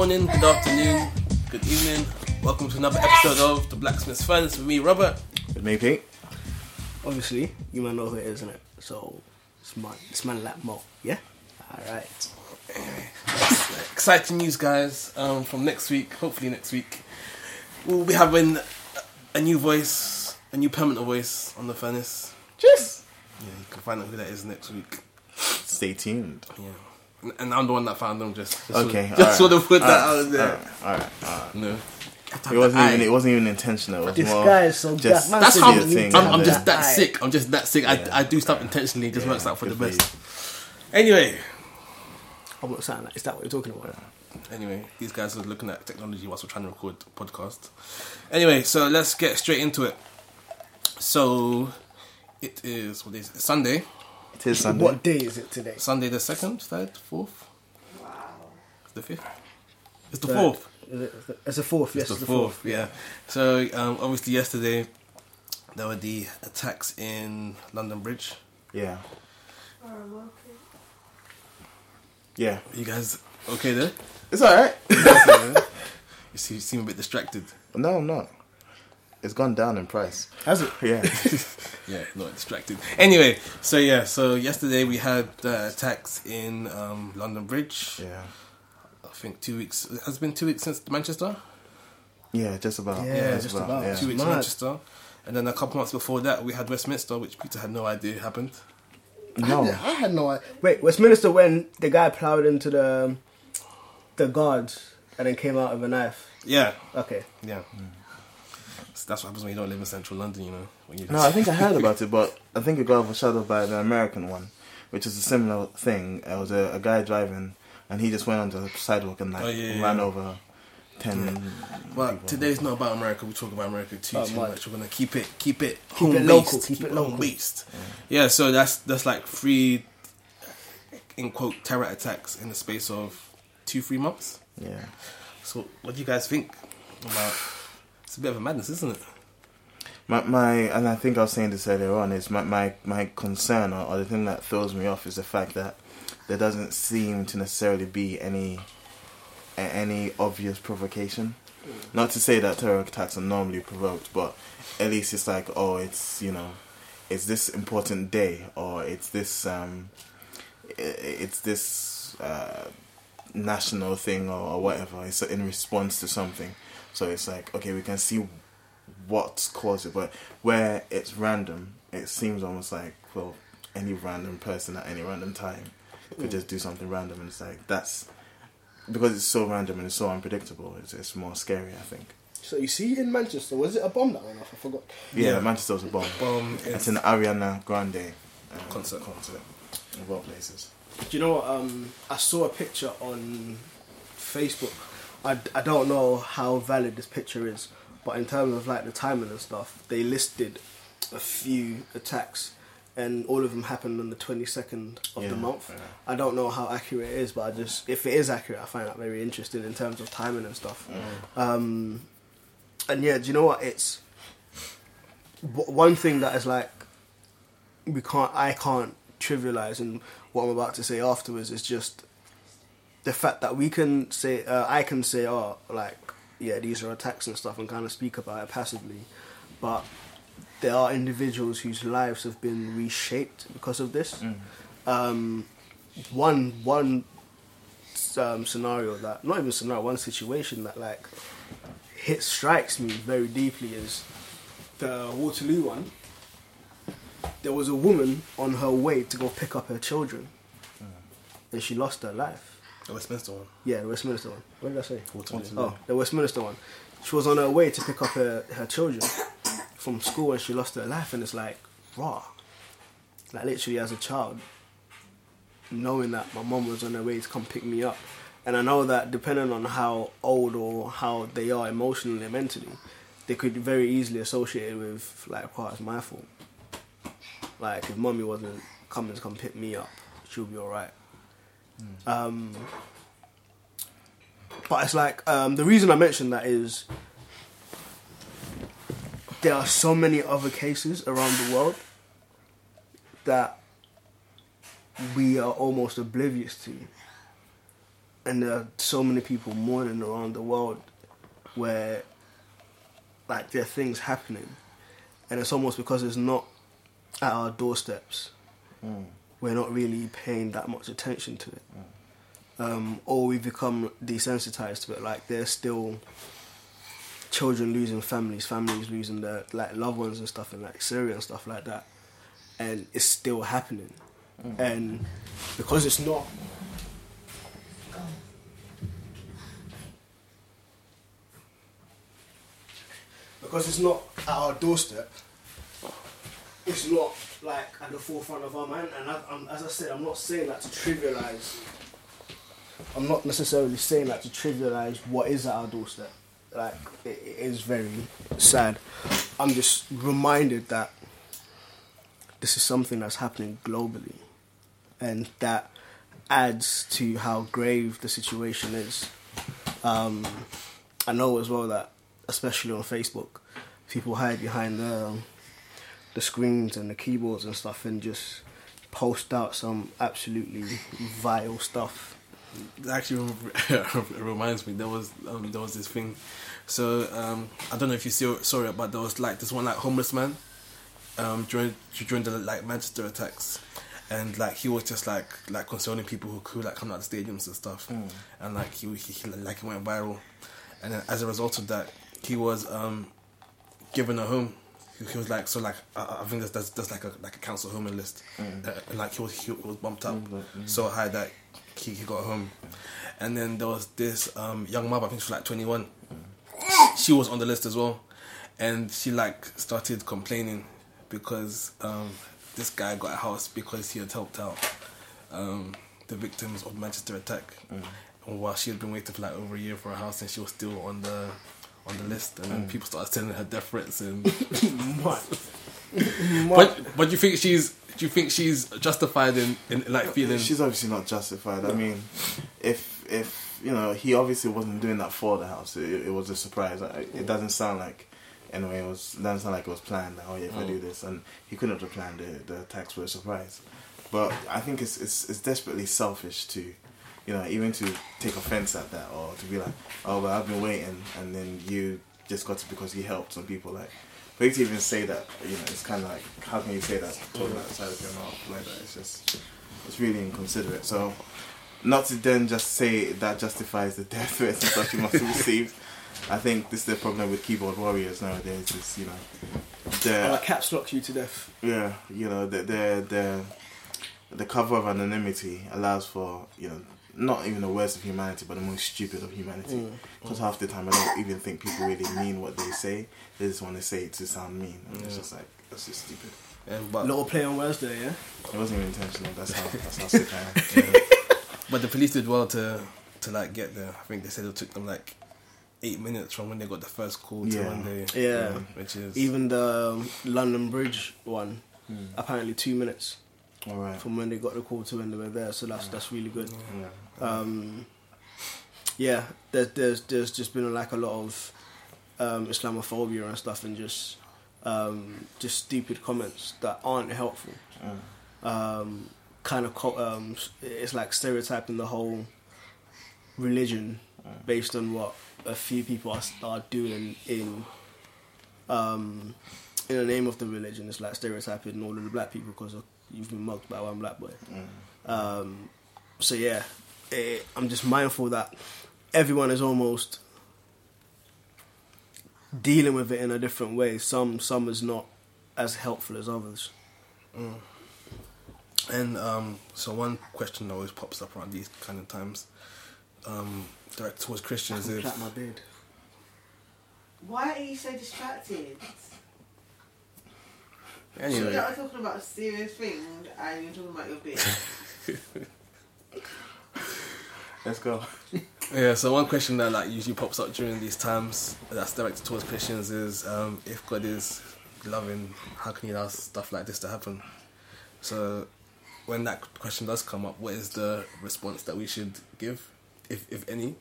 morning, good afternoon, good evening. Welcome to another episode of the Blacksmith's Furnace with me, Robert. With me, Pete. Obviously, you might know who it is, isn't it? So, it's man, it's man like Mo, yeah? Alright. Exciting news, guys. Um, from next week, hopefully next week, we'll be having a new voice, a new permanent voice on the furnace. Cheers! Yeah, you can find out who that is next week. Stay tuned. Yeah. And- And I'm the one that found them. Just, just Okay. Sort of, just sort of put that alright, out there. Alright, alright. No. It wasn't even. It wasn't even intentional. It was This more guy is so just bad. That's how you see thing I'm, I'm just that sick. I'm just that sick. Yeah. I, I do stuff intentionally. It just Yeah, works out for the best. you. Anyway, I'm not saying that. Is that what you're talking about? anyway, these guys are looking at technology whilst we're trying to record a podcast. Anyway, so let's get straight into it. So it is what is it? Sunday, It is Sunday. What day is it today? Sunday the second, third, fourth. Wow. The fifth. It's the Third. fourth. It's the fourth, yes, It's it's the the fourth. fourth. Yeah. So um, obviously yesterday there were the attacks in London Bridge. Yeah. Yeah. you guys okay there? It's alright. you see, you seem a bit distracted. no, I'm not. It's gone down in price. Has it? Yeah. Yeah, not distracted. Anyway, so yeah, so yesterday we had uh, attacks in um, London Bridge. yeah. I think two weeks. It has been two weeks since Manchester. Yeah. Just about. Yeah, just about. Yeah. Two weeks Mad. Manchester, and then a couple months before that we had Westminster, which Peter had no idea happened. No. I had no idea. Wait, Westminster when the guy ploughed into the the guards and then came out with a knife. Yeah, Okay. yeah. So that's what happens when you don't live in central London, you know. When you No, I think I heard about it, but I think it got overshadowed by the American one, which is a similar thing. It was a, a guy driving, and he just went on the sidewalk and like Oh, yeah, ran yeah. over ten. But people. today's not about America. We talk about America too, Oh, too much. much. We're gonna keep it, keep it, Keep home it local, based, keep it home local. based. Yeah. so that's that's like three, in quote, terror attacks in the space of two, three months. Yeah. So, what do you guys think about? It's a bit of a madness, isn't it? My, my and I think I was saying this earlier on is my my, my concern or, the thing that throws me off is the fact that there doesn't seem to necessarily be any any obvious provocation. Not to say that terror attacks are normally provoked, but at least it's like oh it's you know it's this important day or it's this um it's this uh, national thing or, or whatever. It's in response to something. So it's like okay we can see what's caused it, but where it's random, it seems almost like well, any random person at any random time could just do something random, and it's like that's because it's so random and it's so unpredictable. It's, it's more scary, I think. So you see in Manchester, was it a bomb that went off? I forgot. Yeah, Yeah. Manchester was a bomb. Bomb It's is- an Ariana Grande um, Concert. concert of all places. Do you know what? Um, I saw a picture on Facebook. I, I don't know how valid this picture is, but in terms of like the timing and stuff, they listed a few attacks, and all of them happened on the twenty second of Yeah, the month. yeah. I don't know how accurate it is, but I just if it is accurate, I find that very interesting in terms of timing and stuff. Um, and yeah, do you know what? It's one thing that is like we can't I can't trivialize and what I'm about to say afterwards is just the fact that we can say uh, I can say oh like yeah these are attacks and stuff and kind of speak about it passively but there are individuals whose lives have been reshaped because of this. Um, one one um, scenario that not even scenario one situation that like hit strikes me very deeply is the Waterloo one. There was a woman on her way to go pick up her children, and she lost her life. The Westminster one. Yeah, the Westminster one. What did I say? Oh, the Westminster one. She was on her way to pick up her, her children from school, and she lost her life. And it's like, raw. Like literally, as a child, knowing that my mom was on her way to come pick me up, and I know that depending on how old or how they are emotionally and mentally, they could very easily associate it with like, "Oh, it's my fault." Like if mommy wasn't coming to come pick me up, she'll be alright. Um, but it's like um, the reason I mention that is there are so many other cases around the world that we are almost oblivious to. and there are so many people mourning around the world where like there are things happening. And it's almost because it's not at our doorsteps we're not really paying that much attention to it. Um, or we've become desensitized to it. Like there's still children losing families families losing their like loved ones and stuff in like syria and stuff like that. And it's still happening. And because it's not because it's not at our doorstep it's not like at the forefront of our mind and I, as I said I'm not saying that to trivialize. I'm not necessarily saying that to trivialize what is at our doorstep. Like it, it is very sad. I'm just reminded that this is something that's happening globally and that adds to how grave the situation is. Um, I know as well that, especially on Facebook, people hide behind the, the screens and the keyboards and stuff and just post out some absolutely vile stuff. Actually it reminds me there was um, there was this thing. So um, I don't know if you saw, saw it but there was like this one like homeless man um, during during the like Manchester attacks. And like he was just like like consoling people who could like come out of the stadiums and stuff. And like he, he, he like it went viral. And then as a result of that he was um, given a home he, he was like so like I, I think there's, there's there's like a like a council home list. Uh, and like he was he was bumped up so high that he, he got home. And then there was this um, young mother I think she was like 21 she was on the list as well. And she like started complaining because um, this guy got a house because he had helped out um, the victims of Manchester attack. And while she had been waiting for like over a year for a house and she was still on the on the list and then mm. people started sending her death threats and What? but but you think she's do you think she's justified in, in like feeling She's obviously not justified. I mean, if if you know, he obviously wasn't doing that for the house. It, it was a surprise. It doesn't sound like. Anyway, it was it doesn't sound like it was planned. That, oh yeah, if I do mm. this, and he couldn't have planned the the attacks for a surprise. But I think it's it's it's desperately selfish to, you know, even to take offense at that or to be like, oh, but I've been waiting, and then you just got it because you helped some people. Like, for you to even say that, you know, it's kind of like, how can you say that totally outside of your mouth like that? It's just, it's really inconsiderate. So, not to then just say that justifies the death threats and stuff you must have received. I think this is the problem with keyboard warriors nowadays. Is you know, they're I caps lock you to death. yeah, you know, the the the the cover of anonymity allows for you know not even the worst of humanity, but the most stupid of humanity. Because half the time I don't even think people really mean what they say. They just want to say it to sound mean, and it's just like that's just stupid. and, but Little play on words there, yeah. It wasn't even intentional. That's how that's how sick I am. But the police did well to to like get there. I think they said it took them like eight minutes from when they got the first call to Yeah. when they Yeah. which is Even the um, London Bridge one, apparently two minutes All right. from when they got the call to when they were there. So that's that's really good. Yeah. Um, yeah, there's there's there's just been like a lot of um, Islamophobia and stuff, and just um, just stupid comments that aren't helpful. Um, kind of co- um, it's like stereotyping the whole religion based on what a few people are, are doing in um, in the name of the religion. It's like stereotyping all of the black people because you've been mugged by one black boy. Um, so yeah, eh, I'm just mindful that everyone is almost dealing with it in a different way. Some some is not as helpful as others. And um, so one question that always pops up around these kind of times, um, direct towards Christians is Clap my beard. Why are you so distracted? Anyway. You're talking about a serious thing and you're talking about your beard. Let's go. Yeah, so one question that like usually pops up during these times that's directed towards Christians is um, if God is loving, how can He allow stuff like this to happen? So when that question does come up, what is the response that we should give, if if any?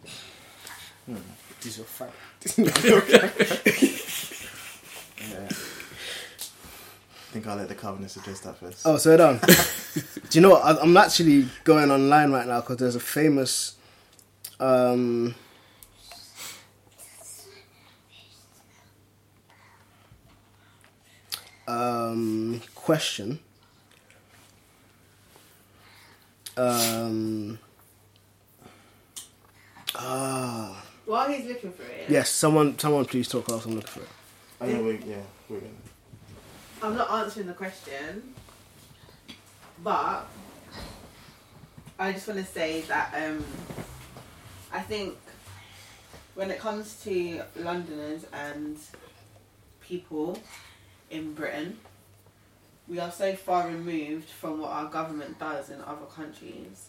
It is a fact. Yeah. I think I'll let the Calvinists address that first. Oh, so done. Do you know what? I- I'm actually going online right now because there's a famous Um, um, question. Um, ah, While he's looking for it, yes. Someone, someone, please talk. Whilst I'm looking for it. I know we, yeah, we're gonna. I'm not answering the question, but I just want to say that um, I think when it comes to Londoners and people in Britain, we are so far removed from what our government does in other countries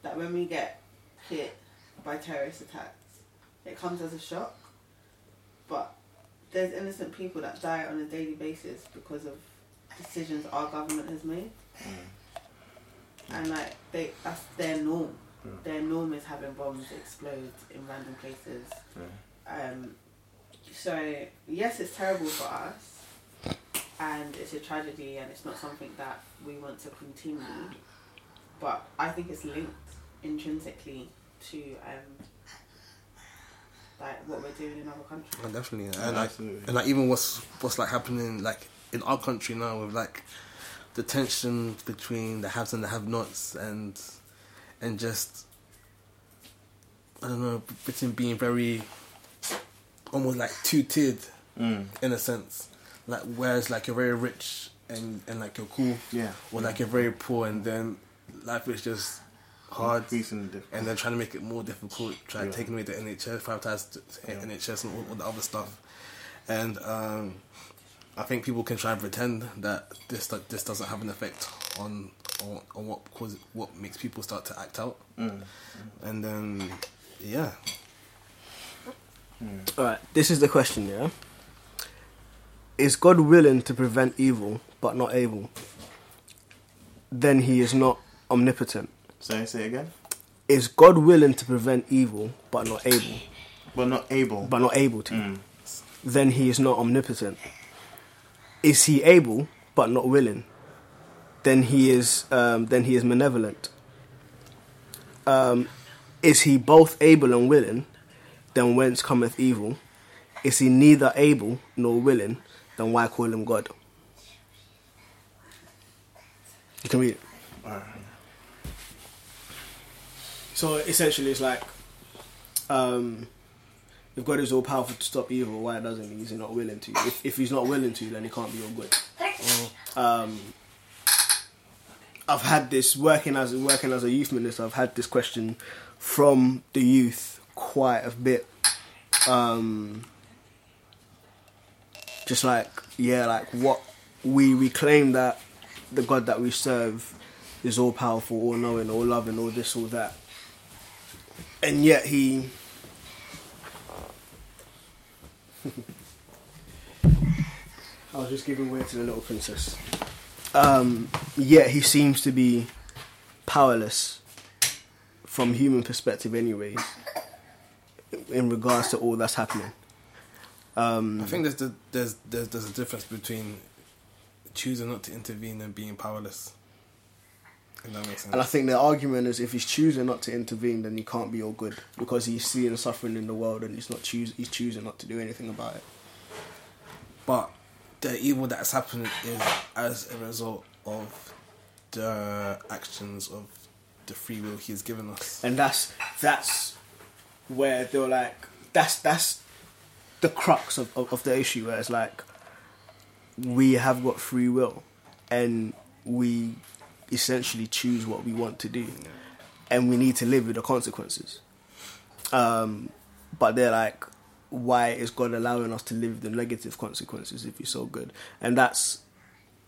that when we get hit by terrorist attacks, it comes as a shock. But there's innocent people that die on a daily basis because of decisions our government has made. And like they that's their norm. Mm. Their norm is having bombs explode in random places. Um so yes it's terrible for us and it's a tragedy and it's not something that we want to continue. But I think it's linked intrinsically to um like what we're doing in other countries. Oh, definitely, Yeah, and like, absolutely. and like even what's what's like happening like in our country now with like the tension between the haves and the have-nots, and and just I don't know, Britain being very almost like two-tiered Mm. in a sense, like whereas like you're very rich and and like you're cool, Yeah. or like you're very poor, and then life is just hard. Increasing the difference. and then trying to make it more difficult, try Yeah. taking away the NHS, privatize Yeah. NHS and all, all the other stuff. And um, I think people can try and pretend that this that this doesn't have an effect on on, on what cause what makes people start to act out, Mm. and then yeah, All right, this is the question. Yeah, is God willing to prevent evil but not able? Then He is not omnipotent. Say, say again. Is God willing to prevent evil but not able? But not able. But not able to. Mm. Then He is not omnipotent. Is He able but not willing? Then He is. Um, then He is malevolent. Um, is He both able and willing? Then whence cometh evil? Is He neither able nor willing? Then why call Him God? You can read it. So essentially, it's like, um, if God is all powerful to stop evil, why doesn't he? Is he not willing to? If, if he's not willing to, then he can't be all good. Um, I've had this working as working as a youth minister. I've had this question from the youth quite a bit. Um, just like yeah, like what we we claim that the God that we serve is all powerful, all knowing, all loving, all this, all that, and yet he. I was just giving way to the little princess. Um, yet he seems to be powerless from human perspective, anyways, in regards to all that's happening. Um, I think there's the, there's there's there's a difference between choosing not to intervene and being powerless. If that makes sense. And I think the argument is if he's choosing not to intervene, then he can't be all good because he's seeing suffering in the world and he's not choose he's choosing not to do anything about it. But the evil that's happening is as a result of the actions of the free will He's given us. And that's that's where they're like that's that's the crux of, of, of the issue where it's like we have got free will and we essentially choose what we want to do and we need to live with the consequences. Um, but they're like, why is God allowing us to live the negative consequences if He's so good? And that's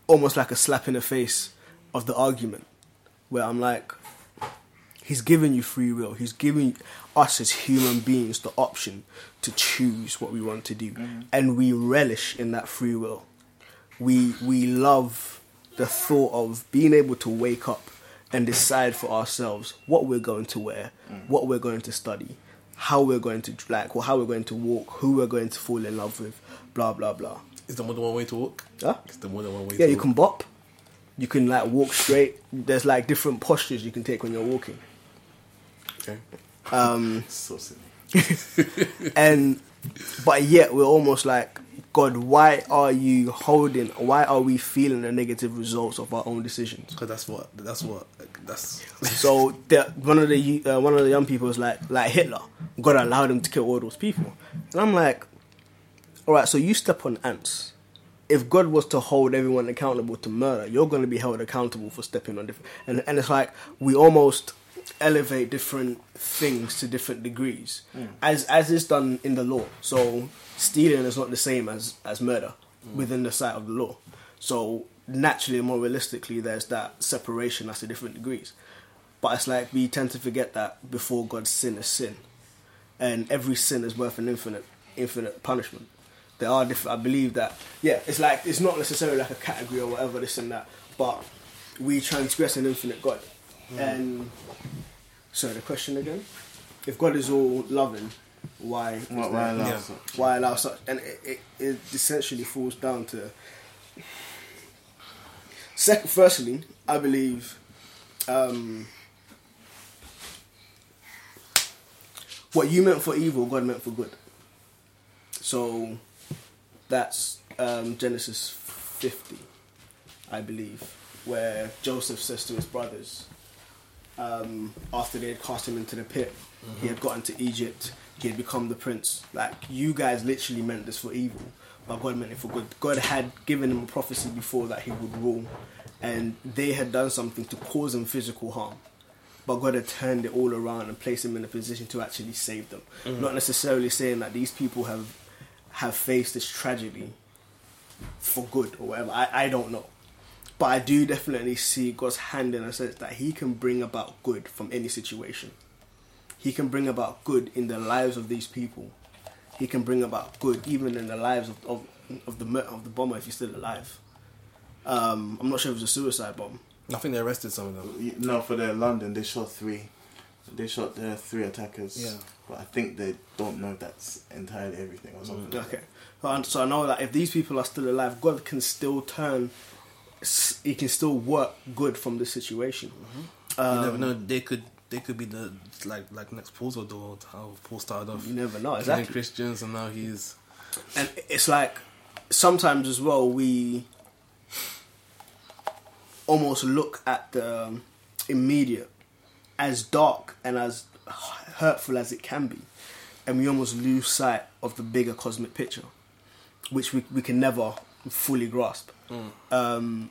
almost like a slap in the face of the argument, where I'm like, He's given you free will. He's giving us as human beings the option to choose what we want to do, and we relish in that free will. We we love the thought of being able to wake up and decide for ourselves what we're going to wear, what we're going to study, how we're going to like, or how we're going to walk, who we're going to fall in love with, blah blah blah. Is there more than one way to walk? Huh? Is there more than one way? Yeah, you walk? can bop. You can like walk straight. There's like different postures you can take when you're walking. Okay. Um, So silly. and but yet we're almost like God. Why are you holding? Why are we feeling the negative results of our own decisions? Because that's what that's what that's. So the, one of the uh, one of the young people was like like Hitler. God allowed him to kill all those people, and I'm like, all right. So you step on ants. If God was to hold everyone accountable to murder, you're going to be held accountable for stepping on different. And and it's like we almost elevate different things to different degrees, as as is done in the law. So stealing is not the same as as murder within the sight of the law. So naturally, and more realistically, there's that separation as to different degrees. But it's like we tend to forget that before God, sin is sin, and every sin is worth an infinite, infinite punishment. There are different. I believe that. Yeah, it's like it's not necessarily like a category or whatever this and that, but we transgress an infinite God. Hmm. And so the question again: If God is all loving, why? is Why, why allow Yeah. such? why allow such and it, it, it essentially falls down to second firstly i believe um, what you meant for evil god meant for good so that's um, genesis 50 i believe where joseph says to his brothers um, after they had cast him into the pit, he had gotten to Egypt, he had become the prince. Like, you guys literally meant this for evil, but God meant it for good. God had given him a prophecy before that he would rule, and they had done something to cause him physical harm. But God had turned it all around and placed him in a position to actually save them. Mm-hmm. Not necessarily saying that these people have have faced this tragedy for good or whatever. I, I don't know. But I do definitely see God's hand in a sense that He can bring about good from any situation. He can bring about good in the lives of these people. He can bring about good even in the lives of of, of the of the bomber if he's still alive. Um, I'm not sure if it was a suicide bomb. I think they arrested some of them. No, for the London, they shot three. They shot the three attackers. Yeah. But I think they don't know that's entirely everything or something. like Okay, so I- so I know that if these people are still alive, God can still turn. He can still work good from this situation. you never Um, know. They could they could be the like like next Paul's or how Paul started off. You never know, exactly. Christians and now he's and it's like sometimes as well we almost look at the um, immediate as dark and as hurtful as it can be and we almost lose sight of the bigger cosmic picture which we, we can never fully grasp um,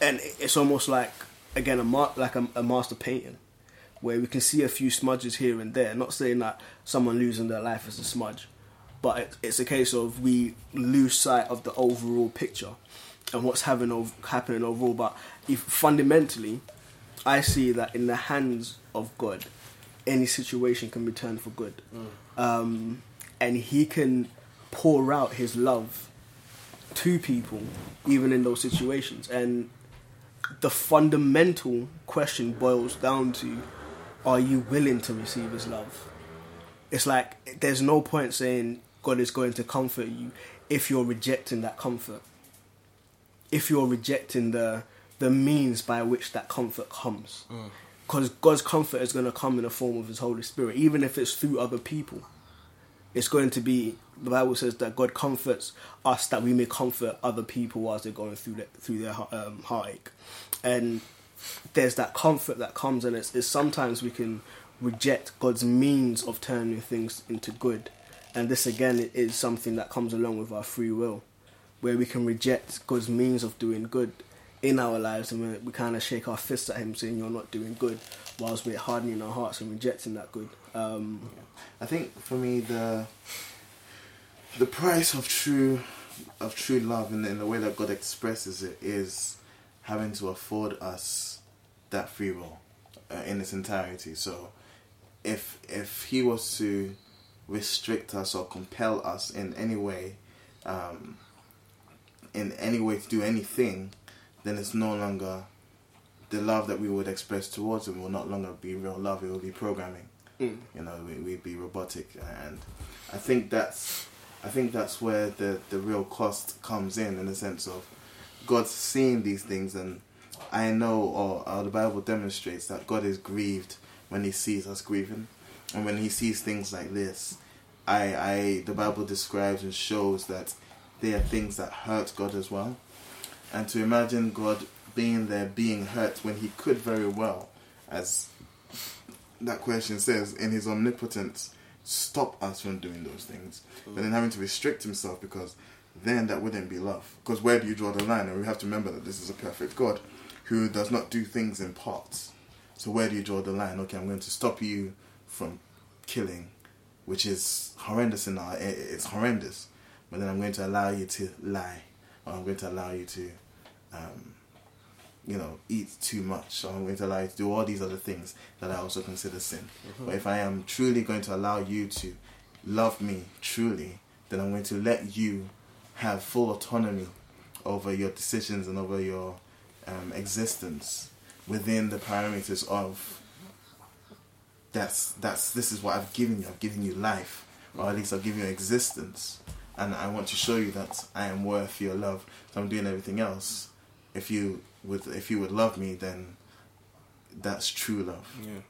and it's almost like again a mar- like a, a master painting where we can see a few smudges here and there not saying that someone losing their life is a smudge but it's a case of we lose sight of the overall picture and what's having ov- happening overall. But if fundamentally, I see that in the hands of God, any situation can be turned for good, um, and He can pour out His love to people, even in those situations. And the fundamental question boils down to: Are you willing to receive His love? it's like there's no point saying God is going to comfort you if you're rejecting that comfort. If you're rejecting the the means by which that comfort comes. Because God's comfort is going to come in the form of His Holy Spirit, even if it's through other people. It's going to be the Bible says that God comforts us that we may comfort other people as they're going through their, through their um, heartache, and there's that comfort that comes, and it's, it's sometimes we can reject God's means of turning things into good, and this again is something that comes along with our free will, where we can reject God's means of doing good in our lives, and we, kind of shake our fists at Him, saying you're not doing good, whilst we're hardening our hearts and rejecting that good. Um, I think for me the the price of true of true love the, in the way that God expresses it is having to afford us that free will uh, in its entirety. So if if he was to restrict us or compel us in any way um, in any way to do anything, then it's no longer the love that we would express towards him will not longer be real love. It will be programming you know we, we'd be robotic and i think that's i think that's where the the real cost comes in in the sense of god seeing these things and i know or, or the bible demonstrates that god is grieved when he sees us grieving. And when he sees things like this, I, I, the Bible describes and shows that they are things that hurt God as well, and to imagine God being there, being hurt when He could very well, as that question says, in His omnipotence, stop us from doing those things, but then having to restrict Himself because then that wouldn't be love. Because where do you draw the line? And we have to remember that this is a perfect God who does not do things in parts. So where do you draw the line? Okay, I'm going to stop you from killing, which is horrendous in our, it's horrendous. But then I'm going to allow you to lie, or I'm going to allow you to, um, you know, eat too much, or I'm going to allow you to do all these other things that I also consider sin. But if I am truly going to allow you to love me truly, then I'm going to let you have full autonomy over your decisions and over your um, existence within the parameters of that's that's this is what I've given you. I've given you life, or at least I've given you existence, and I want to show you that I am worth your love. So I'm doing everything else. If you would if you would love me, then that's true love. Yeah.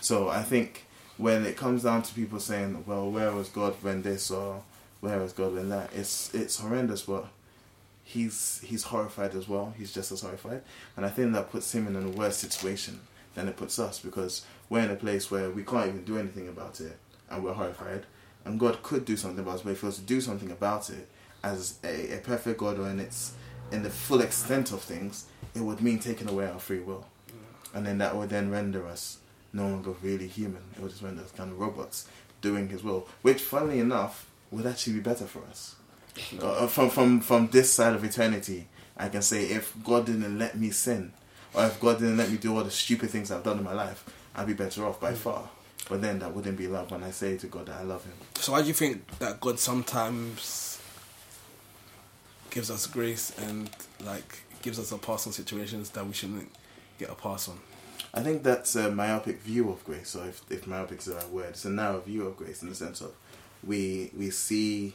So I think when it comes down to people saying, "Well, where was God when this?" or "Where was God when that?" It's it's horrendous, but he's he's horrified as well. He's just as horrified, and I think that puts him in a worse situation than it puts us because we're in a place where we can't even do anything about it, and we're horrified. And God could do something about it, but if He was to do something about it as a, a perfect God or in its in the full extent of things, it would mean taking away our free will, and then that would then render us no longer really human. It would just render us kind of robots doing His will, which, funnily enough, would actually be better for us. Uh, from from from this side of eternity, I can say if God didn't let me sin, or if God didn't let me do all the stupid things I've done in my life, I'd be better off by far. But then that wouldn't be love when I say to God that I love Him. So why do you think that God sometimes gives us grace and like gives us a pass on situations that we shouldn't get a pass on? I think that's a myopic view of grace. So if if myopic is the right word, it's a narrow view of grace in the sense of we we see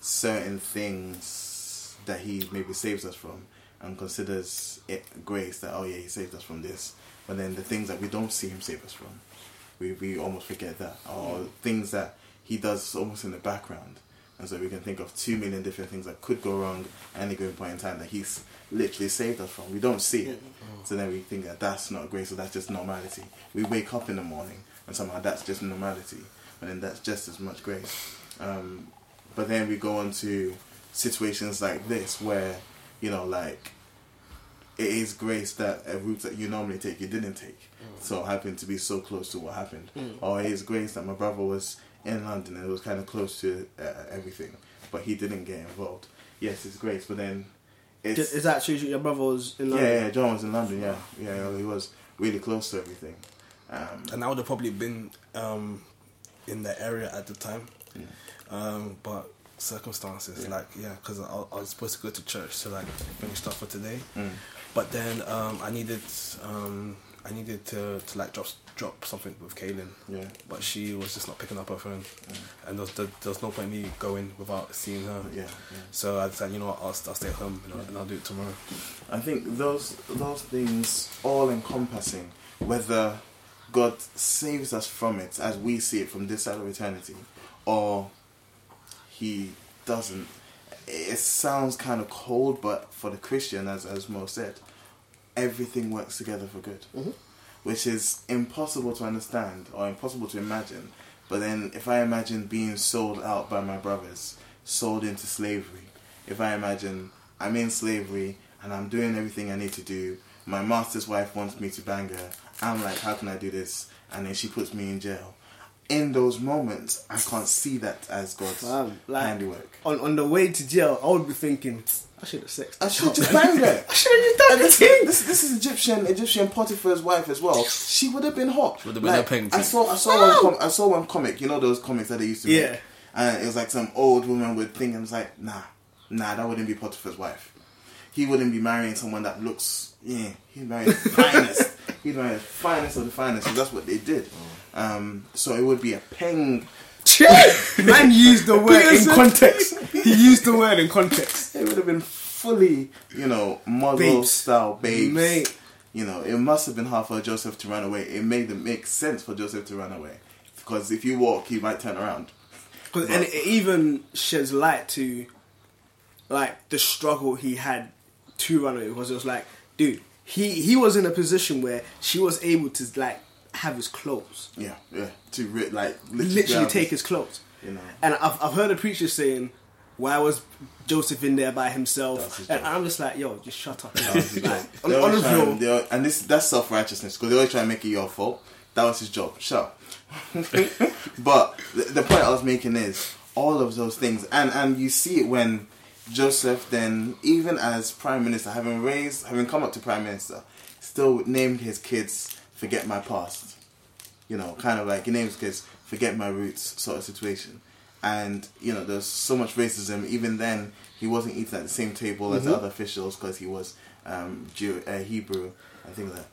certain things that He maybe saves us from and considers it grace that oh yeah He saved us from this, but then the things that we don't see Him save us from, we we almost forget that or things that He does almost in the background. And so we can think of two million different things that could go wrong at any given point in time that he's literally saved us from. We don't see it. Oh. So then we think that that's not grace, so that's just normality. We wake up in the morning and somehow that's just normality. And then that's just as much grace. Um, but then we go on to situations like this where, you know, like it is grace that a route that you normally take you didn't take. So happened to be so close to what happened. Or it is grace that my brother was in London and it was kind of close to uh, everything, but he didn't get involved. Yes, it's grace, but then it's Is that true? Your brother was in London? yeah. yeah, John was in London. Yeah, yeah. He was really close to everything. Um, And that would have probably been um, in the area at the time, um, but circumstances like yeah, because I, I was supposed to go to church to like finish stuff for today, Mm. but then um, I needed um, I needed to, to like drop drop something with Kaylin, Yeah. but she was just not picking up her phone, and there was, there, there was no point me going without seeing her. yeah, yeah. So I decided, you know what, I'll, I'll stay at home you know, and I'll do it tomorrow. I think those those things all encompassing whether God saves us from it as we see it from this side of eternity, or He doesn't. It sounds kind of cold, but for the Christian, as as Mo said, everything works together for good, mm-hmm. which is impossible to understand or impossible to imagine. But then, if I imagine being sold out by my brothers, sold into slavery, if I imagine I'm in slavery and I'm doing everything I need to do, my master's wife wants me to bang her, I'm like, how can I do this? And then she puts me in jail. In those moments, I can't see that as God's Fam, like- handiwork. On on the way to jail, I would be thinking, I should have sexed. I should have just bang her. I should have just done And this, this, this is Egyptian Egyptian Potiphar's wife as well. She would have been hot. Would have been Like, a painting. I saw I saw one com- I saw one comic. You know those comics that they used to make. Yeah. And it was like some old woman would think. I was like, nah, nah, that wouldn't be Potiphar's wife. He wouldn't be marrying someone that looks. Yeah, he'd marry the finest. He'd marry the finest of the finest. And that's what they did. Um, so it would be a peng. Man used the word in context. He used the word in context. It would have been fully, you know, model Babes. style babes. Mate. You know, it must have been hard for Joseph to run away. It made it make sense for Joseph to run away. because if you walk, he might turn around. 'Cause- and it even sheds light to like the struggle he had to run away because it was like, dude, he he was in a position where she was able to like have his clothes, Yeah, yeah. To ri- like literally, literally take his clothes. You know. And I've I've heard a preacher saying, "Why was Joseph in there by himself?" And job. I'm just like, yo, just shut up. That was his. Like, on, on always the real, and, they al- and this that's self righteousness because they always try and make it your fault. That was his job. Shut up. but the, the point I was making is all of those things, and and you see it when Joseph then, even as prime minister, having raised, having come up to prime minister, still named his kids "Forget My Past." You know, kind of like he names his kids "Forget My Roots" sort of situation. And you know, there's so much racism. Even then, he wasn't eating at the same table as the other officials because he was um, Jew, uh, Hebrew. I think that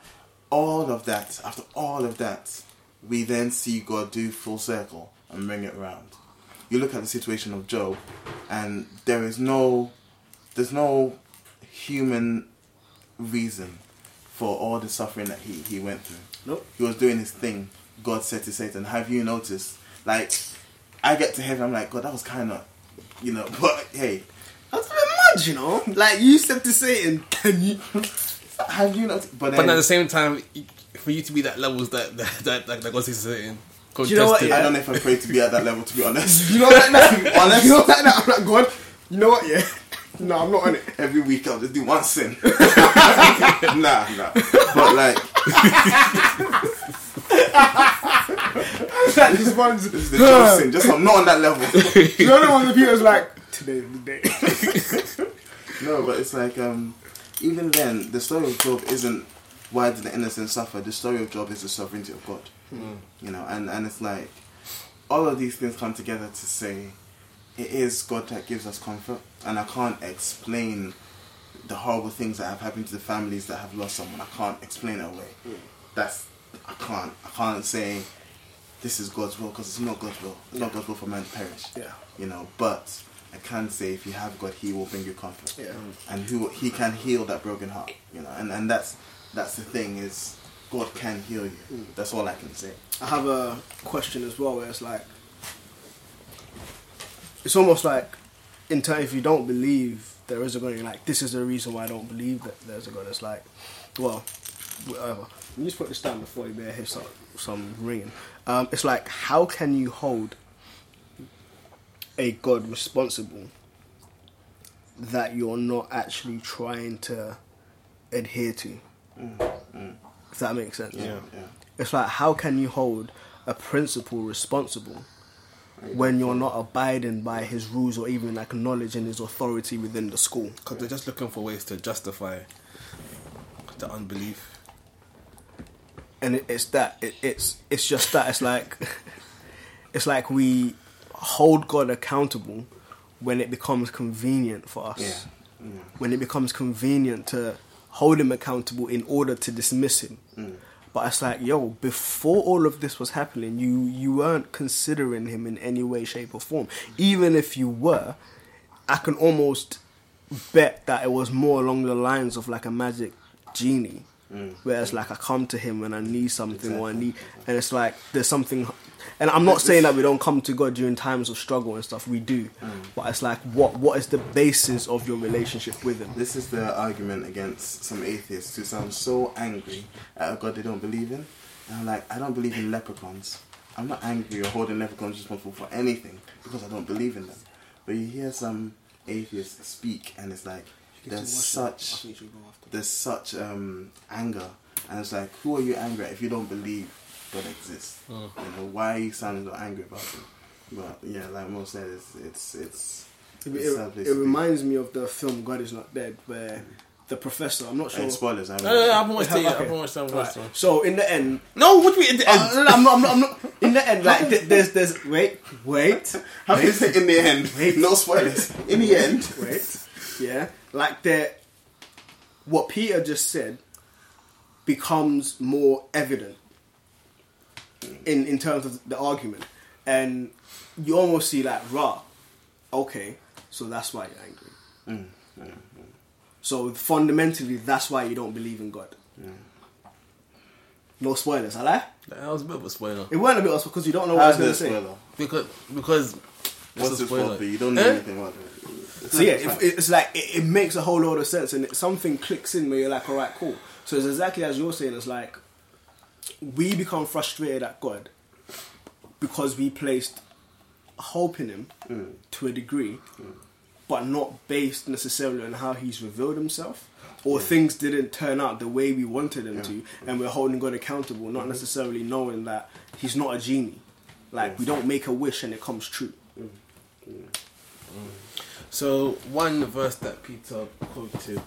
all of that. After all of that, we then see God do full circle and bring it around. You look at the situation of Job, and there is no, there's no human reason for all the suffering that he, he went through. Nope. He was doing his thing. God said to Satan, "Have you noticed?" Like, I get to heaven, I'm like, God, that was kind of, you know. But hey, that's a bit mad, you know. Like you said to Satan, can you? have you noticed? But then, But at the same time, for you to be that levels that that that, that, that God is sitting, Do you know what, yeah? I don't know if I'm pray to be at that level. To be honest, You know like that? Honest. You know like that? I'm like, God, you know what? Yeah. No, I'm not on it. every week I'll just do one sin. nah, nah. But like, That just one's. this is the true sin. Just I'm not on that level. You know the one that Peter's like, today the day. No, but it's like um, even then, the story of Job isn't why did the innocent suffer. The story of Job is the sovereignty of God. Mm. You know, and and it's like all of these things come together to say it is God that gives us comfort, and I can't explain the horrible things that have happened to the families that have lost someone. I can't explain it away. Mm. That's I can't. I can't say this is God's will because it's not God's will. It's not God's will for man to perish. Yeah. You know, but I can say if you have God, He will bring you comfort. Yeah. And who He can heal that broken heart. You know, and and that's that's the thing is God can heal you. Hmm. That's all I can say. I have a question as well where it's like, it's almost like, in terms, if you don't believe there is a God, you're like, this is the reason why I don't believe that there's a God. It's like, well, whatever. Let me just put this down before you better hear some, some ringing. Um, it's like, how can you hold a God responsible that you're not actually trying to adhere to? Mm, mm. If that makes sense. Yeah. yeah. It's like how can you hold a principal responsible when you're not abiding by his rules or even acknowledging his authority within the school? Because they're just looking for ways to justify the unbelief. And it, it's that it, it's it's just that it's like it's like we hold God accountable when it becomes convenient for us. Yeah. Mm. When it becomes convenient to hold him accountable in order to dismiss him. Mm. But it's like, yo, before all of this was happening, you you weren't considering him in any way, shape, or form. Even if you were, I can almost bet that it was more along the lines of like a magic genie, where it's like I come to him when I need something or I need, and it's like there's something. And I'm not saying that we don't come to God during times of struggle and stuff. We do, mm. but it's like what what is the basis of your relationship with Him? This is the argument against some atheists who sound so angry at a God they don't believe in. And I'm like, I don't believe in leprechauns. I'm not angry or holding leprechauns responsible for anything because I don't believe in them. But you hear some atheists speak, and it's like there's such there's such um, anger, and it's like, who are you angry at if you don't believe God exists? You know, why are you sounding so angry about it? But yeah, like Mo said, it's it's it's. It, it, it reminds me of the film God Is Not Dead, where the professor. I'm not sure. And spoilers. I No, no, no, I haven't watched it yet. I haven't watched it. I haven't watched Right. So in the end, No, what do we in the end? Uh, no, no, I'm not. I'm not. I'm not. In the end, like th- there's, there's. Wait, wait, How can you say in the end? Wait. No spoilers. In the end. wait. Yeah, like that, what Peter just said becomes more evident in in terms of the argument, and you almost see like, rah, okay, so that's why you're angry. Mm, mm, mm. So fundamentally, that's why you don't believe in God. No spoilers, I lie. That was a bit of a spoiler. It weren't a bit of a spoiler because you don't know what I was How's going to say. Because because What's it's a the spoiler. spoiler? You don't know Eh? anything about it. So yeah, if, it's like it, it makes a whole lot of sense, and it, something clicks in where you're like, all right, cool. So it's exactly as you're saying. It's like we become frustrated at God because we placed hope in Him mm. to a degree, mm. but not based necessarily on how He's revealed Himself. Or mm. things didn't turn out the way we wanted them to, and we're holding God accountable, not mm-hmm. necessarily knowing that He's not a genie. Like we don't make a wish and it comes true. So one verse that Peter quoted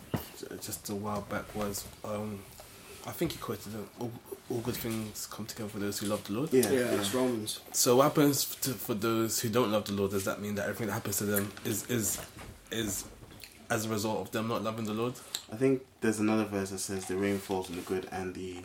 just a while back was, um, I think he quoted, it, all, all good things come together for those who love the Lord. Yeah, Yeah, yeah. it's Romans. So what happens to, for those who don't love the Lord? Does that mean that everything that happens to them is is is as a result of them not loving the Lord? I think there's another verse that says the rain falls on the good and the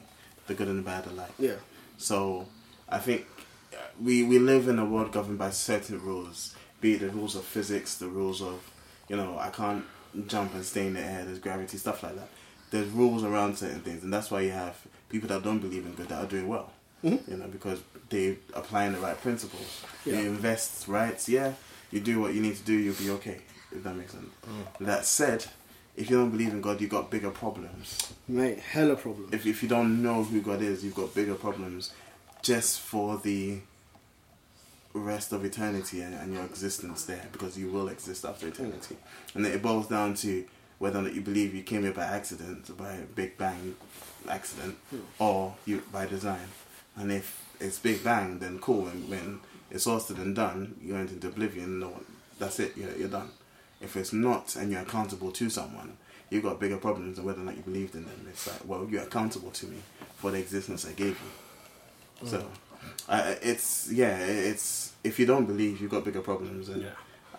the good and the bad alike. Yeah. So I think uh, we we live in a world governed by certain rules, be the rules of physics, the rules of you know I can't jump and stay in the air. There's gravity, stuff like that. There's rules around certain things, and that's why you have people that don't believe in good that are doing well. Mm-hmm. You know because they applying the right principles. Yeah. You invest right, yeah. You do what you need to do, you'll be okay. If that makes sense. Mm. That said, if you don't believe in God, you got bigger problems Mate, hella problem. if, if you don't know who God is, you've got bigger problems just for the rest of eternity and, and your existence there because you will exist after eternity. And it boils down to whether or not you believe you came here by accident, by a Big Bang accident, hmm. or you by design. And if it's Big Bang, then cool. And when it's sorted and done, you went into oblivion. No, one- that's it. You're, you're done. If it's not, and you're accountable to someone, you've got bigger problems than whether or not you believed in them. It's like, well, you're accountable to me for the existence I gave you. So, hmm. Uh, it's yeah, it's if you don't believe, you've got bigger problems, and Yeah.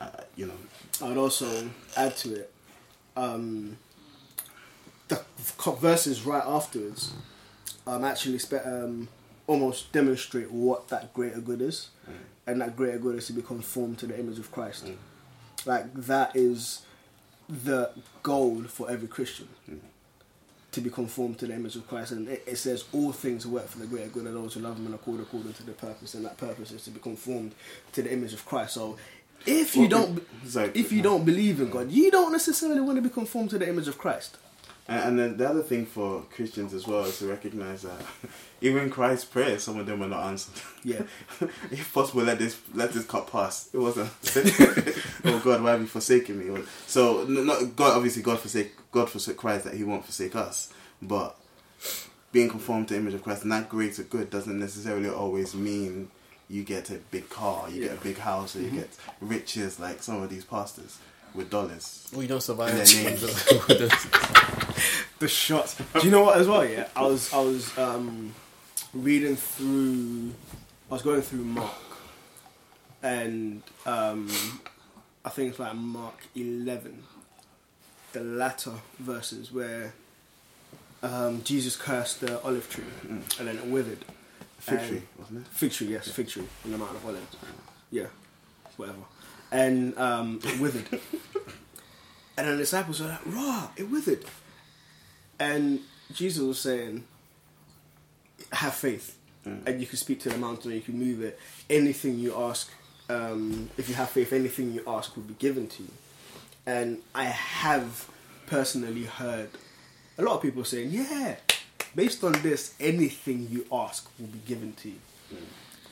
uh, you know, I would also add to it um, the verses right afterwards um, actually spe- um, almost demonstrate what that greater good is, and that greater good is to be conformed to the image of Christ. Like that is the goal for every Christian. To be conformed to the image of Christ, and it, it says all things work for the greater good of those who love Him and are called according to the purpose, and that purpose is to be conformed to the image of Christ. So, if you Well, don't, if you uh, don't believe in God, you don't necessarily want to be conformed to the image of Christ. And, and then the other thing for Christians as well is to recognize that even Christ's prayers, some of them were not answered. Yeah. if possible, let this let this cup pass. It wasn't. oh God, why have you forsaken me? So not God. Obviously, God forsake God forsake Christ that He won't forsake us. But being conformed to the image of Christ and that greater good doesn't necessarily always mean you get a big car, you get a big house, or you get riches like some of these pastors with dollars. Well, you don't survive. And their names. the- The shots. Do you know what? As well, yeah. I was I was um, reading through. I was going through Mark, and um, I think it's like Mark eleven, the latter verses where um, Jesus cursed the olive tree, and then it withered. Fig tree, wasn't it? Fig tree, yes, fig tree in the Mount of Olives. Yeah, whatever. And um, it withered. and then the disciples were like, raw, it withered. And Jesus was saying, have faith. And you can speak to the mountain, you can move it. Anything you ask, um, if you have faith, anything you ask will be given to you. And I have personally heard a lot of people saying, yeah, based on this, anything you ask will be given to you.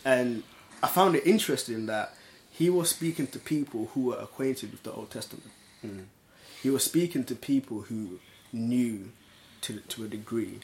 And I found it interesting that he was speaking to people who were acquainted with the Old Testament. He was speaking to people who knew, to, to a degree,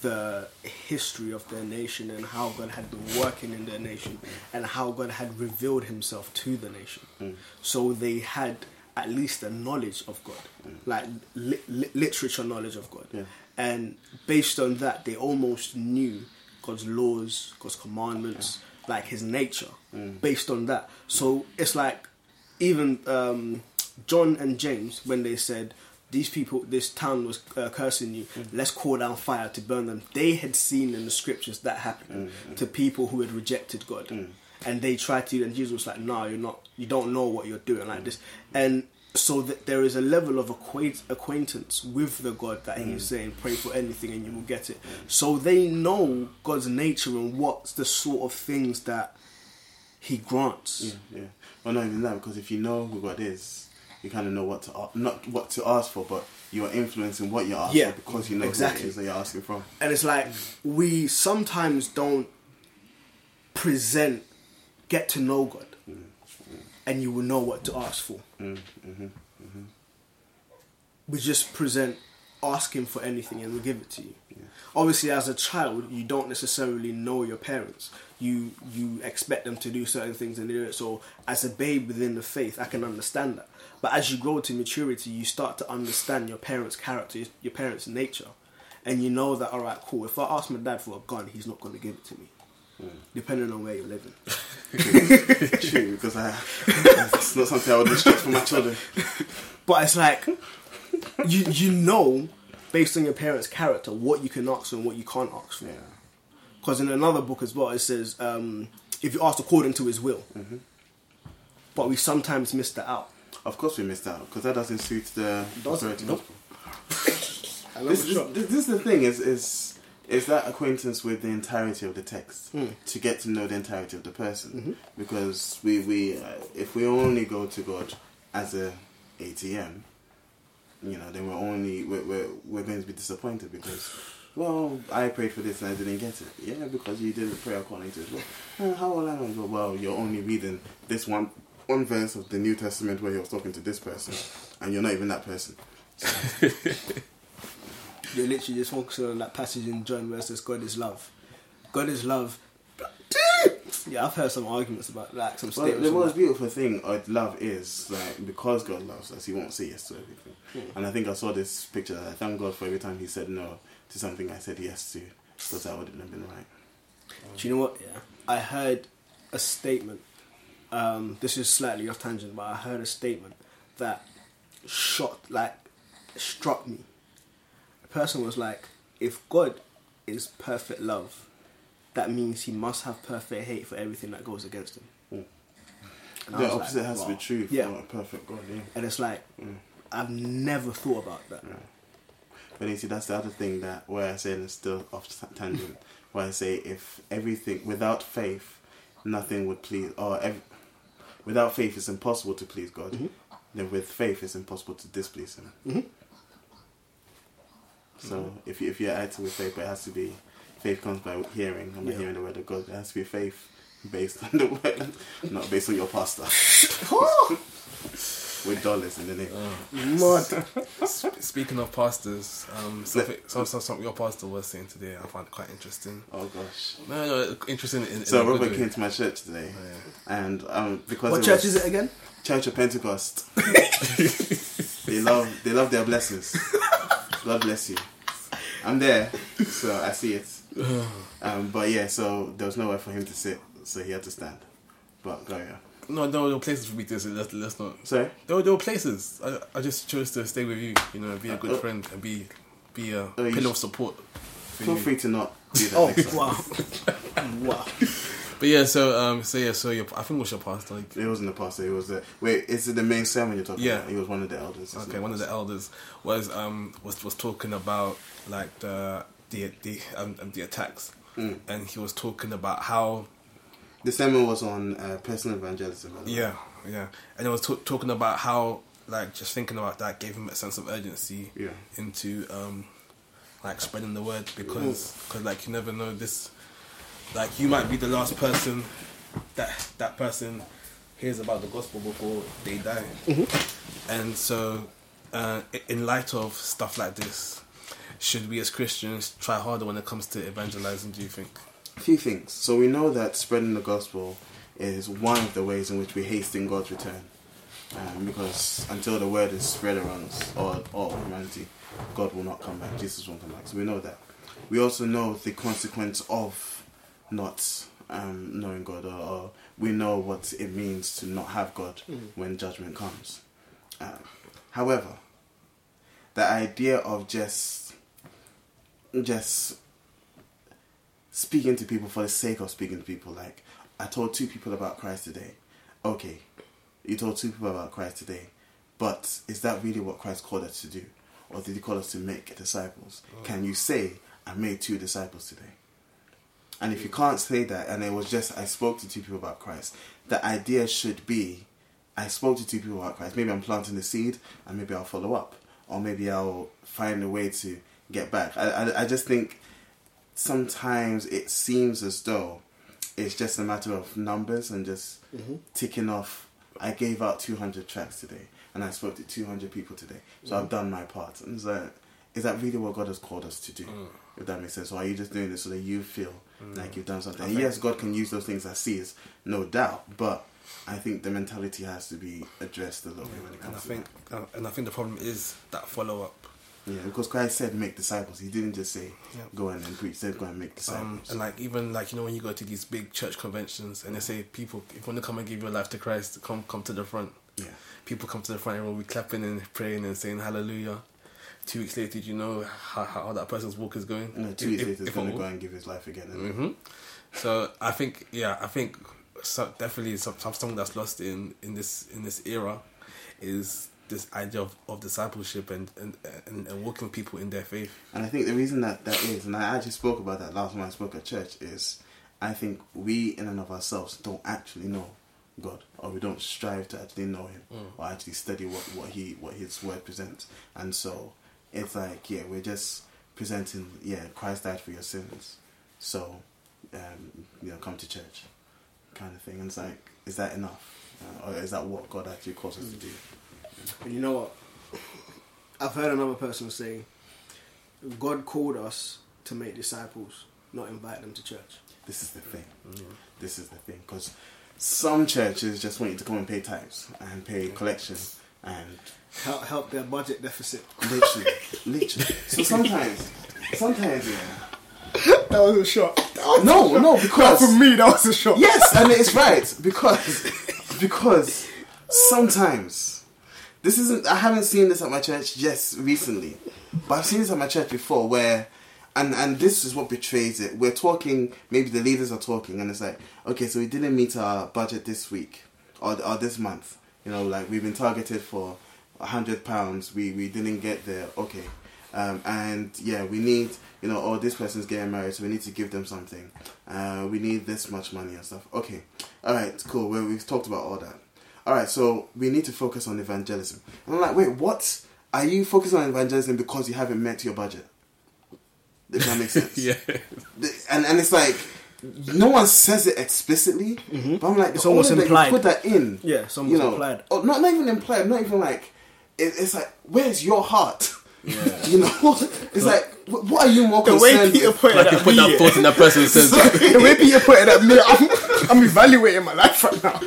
the history of their nation and how God had been working in their nation and how God had revealed himself to the nation. Mm. So they had at least a knowledge of God, mm. like li- li- literature knowledge of God. Yeah. And based on that, they almost knew God's laws, God's commandments, like his nature, mm. based on that. So it's like even um, John and James, when they said, these people, this town was uh, cursing you. Mm. Let's call down fire to burn them. They had seen in the scriptures that happen mm, mm. to people who had rejected God, and they tried to. And Jesus was like, "No, you're not. You don't know what you're doing like this." And so that there is a level of acquaint- acquaintance with the God that he's saying, pray for anything and you will get it. So they know God's nature and what's the sort of things that he grants. Yeah, yeah. Well, not even that, because if you know who God is, you kind of know what to not what to ask for, but you are influencing what you ask Yeah, because you know exactly. who it is that you're asking from. And it's like we sometimes don't present, get to know God, mm, mm. and you will know what to ask for. Mm, mm-hmm, mm-hmm. We just present, ask Him for anything, and we'll give it to you. Obviously, as a child, you don't necessarily know your parents. You you expect them to do certain things and do it. So, as a babe within the faith, I can understand that. But as you grow to maturity, you start to understand your parents' character, your parents' nature, and you know that all right, cool. If I ask my dad for a gun, he's not going to give it to me, hmm. depending on where you're living. True, because I, it's not something I would restrict for my children. But it's like you you know based on your parents' character what you can ask for and what you can't ask for. Yeah. Because in another book as well, it says um, if you ask according to His will. But we sometimes miss that out. Of course, we missed out because that doesn't suit the Doesn't, nope. gospel. I love This, the this, this, is the thing is is is that acquaintance with the entirety of the text Hmm. to get to know the entirety of the person Mm-hmm. because we we uh, if we only go to God as a ATM, you know, then we're only we're, we're, we're going to be disappointed because. Well, I prayed for this and I didn't get it. Yeah, because you didn't pray according to His will. Uh, How will I know? Well, Well, you're only reading this one one verse of the New Testament where you're talking to this person, and you're not even that person. You're literally just focusing on that passage in John where it says God is love. God is love. Yeah, I've heard some arguments about like some Well, statements. the most beautiful thing of love is like because God loves us, He won't say yes to everything. Hmm. And I think I saw this picture. that I thank God for every time He said no to something I said yes to, because that wouldn't have been right. Do you know what? Yeah, I heard a statement. Um, this is slightly off tangent, but I heard a statement that shot like struck me. The person was like, "If God is perfect love, that means He must have perfect hate for everything that goes against Him." Mm. The opposite like, has to be true for Yeah, a perfect God. Yeah. and it's like I've never thought about that. But you see, that's the other thing that where I say, and it's still off tangent, where I say if everything without faith, nothing would please, or ev- without faith, it's impossible to please God. Mm-hmm. Then with faith, it's impossible to displease Him. Mhm. So if you, if you're acting with faith, but it has to be faith comes by hearing, and by Yeah. hearing the word of God. It has to be faith based on the word, not based on your pastor. with dollars in the name. Sp- Speaking of pastors, um, something, some, some, something your pastor was saying today, I found it quite interesting. Oh gosh. No, no, interesting. In, in So Robert came to my church today, Oh, and um, because What church was is it again? Church of Pentecost. they love they love their blessings. God bless you. I'm there, so I see it. Um, but yeah, so there was nowhere for him to sit, so he had to stand. But go yeah. No, no, there were places for me to sit. Let's, let's not. Sorry. There were, there were places. I, I just chose to stay with you. You know, be a good Uh, friend and be be a Oh, you pillar of support. For Feel you. free to not do that Oh next wow, wow. But yeah, so um, so yeah, so your, I think it was your pastor. Like, It wasn't the pastor. It was the wait. Is it the main sermon you're talking Yeah. about? He was one of the elders. okay, one of the elders was um was was talking about like the the the um, um, the attacks, Mm. and he was talking about how The sermon was on uh, personal evangelism. by the way. Yeah, yeah, and it was t- talking about how, like, just thinking about that gave him a sense of urgency Yeah. into, um, like, spreading the word because, cause, like, you never know this, like, you might be the last person that that person hears about the gospel before they die, and so, uh, in light of stuff like this, should we as Christians try harder when it comes to evangelizing? Do you think? A few things. So we know that spreading the gospel is one of the ways in which we hasten God's return. Um, because until the word is spread around all, all humanity, God will not come back. Jesus won't come back. So we know that. We also know the consequence of not um, knowing God, or, or we know what it means to not have God when judgment comes. Um, however, the idea of just just speaking to people for the sake of speaking to people. Like, I told two people about Christ today. Okay, you told two people about Christ today. But is that really what Christ called us to do? Or did he call us to make disciples? Oh. Can you say, I made two disciples today? And if you can't say that, and it was just, I spoke to two people about Christ, the idea should be, I spoke to two people about Christ. Maybe I'm planting the seed, and maybe I'll follow up. Or maybe I'll find a way to get back. I, I, I just think sometimes it seems as though it's just a matter of numbers and just mm-hmm. ticking off. I gave out 200 tracks today, and I spoke to 200 people today, so I've mm. done my part. And it's like, is that really what God has called us to do? Mm. If that makes sense, or are you just doing this so that you feel mm. like you've done something? And yes, God can use those things as seers, no doubt, but I think the mentality has to be addressed a little bit when it And I to think, uh, and I think the problem is that follow up. Yeah, because Christ said make disciples. He didn't just say Yeah. go and preach. He said go and make disciples. Um, and like even like you know when you go to these big church conventions and they say people if you want to come and give your life to Christ, come come to the front. yeah. People come to the front and we'll be clapping and praying and saying hallelujah. Two weeks later, do you know how, how that person's walk is going? No, two weeks if- later, he's going to go and give his life again. And hmm So I think, yeah, I think so, definitely some, some something that's lost in, in this in this era is this idea of, of discipleship and, and, and, and walking people in their faith. And I think the reason that that is, and I actually spoke about that last time I spoke at church, is I think we in and of ourselves don't actually know God, or we don't strive to actually know Him, or actually study what, what He what His Word presents. And so it's like, yeah, we're just presenting, yeah, Christ died for your sins, so um, you know, come to church, kind of thing. And it's like, is that enough, uh, or is that what God actually calls us to do? And you know what? I've heard another person say, God called us to make disciples, not invite them to church. This is the thing. Mm-hmm. This is the thing because some churches just want you to come and pay tithes and pay mm-hmm. collection and Help, help their budget deficit. literally, literally. So sometimes, sometimes, yeah. That was a shot. That was No, no, because for me, that was a shot. yes, and it's right because because sometimes this isn't. I haven't seen this at my church just recently, but I've seen this at my church before where. And, and this is what betrays it. We're talking, maybe the leaders are talking, and it's like, okay, so we didn't meet our budget this week or, or this month. You know, like we've been targeted for a hundred pounds. We we didn't get there. Okay, um, and yeah, we need you know, oh, this person's getting married, so we need to give them something. Uh, we need this much money and stuff. Okay, all right, cool. Well, we've talked about all that. All right, so we need to focus on evangelism. And I'm like, wait, what? Are you focusing on evangelism because you haven't met your budget? If that makes sense. Yeah. And and it's like no one says it explicitly, mm-hmm. but I'm like, It's the almost order that you implied. Put that in. Yeah, it's almost you know, implied. Oh, not not even implied. Not even like it, it's like, where's your heart? Yeah. You know, it's like, wh- what are you more The way concerned Peter with? put it Like you at put me, that thought in that person's sense. the way Peter put it at me, I'm, I'm evaluating my life right now.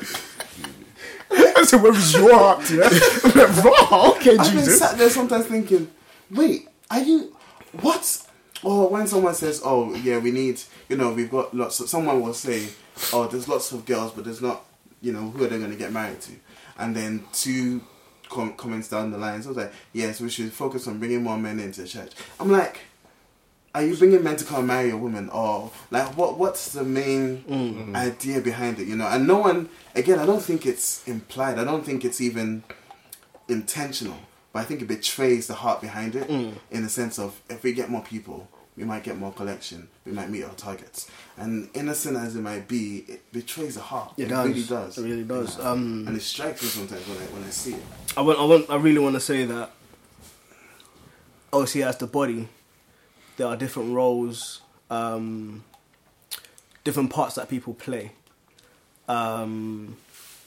I said, where is your heart? Yeah? I'm like, raw, okay, I've been Jesus. sat there sometimes thinking, wait, are you what? Or when someone says, "Oh, yeah, we need," you know, we've got lots. Of, someone will say, "Oh, there's lots of girls, but there's not," you know, who are they going to get married to? And then two com- comments down the line, so I was like, "Yes, we should focus on bringing more men into the church." I'm like, are you bringing men to come and marry a woman, or like what? What's the main idea behind it? You know, and no one. Again, I don't think it's implied. I don't think it's even intentional, but I think it betrays the heart behind it in the sense of if we get more people, we might get more collection, we might meet our targets. And innocent as it might be, it betrays the heart. It It, does. really does. It really does. You know? Um, and it strikes me sometimes when I when I see it. I want, I want, I really want to say that. Obviously, as the body, there are different roles, um, different parts that people play. Um,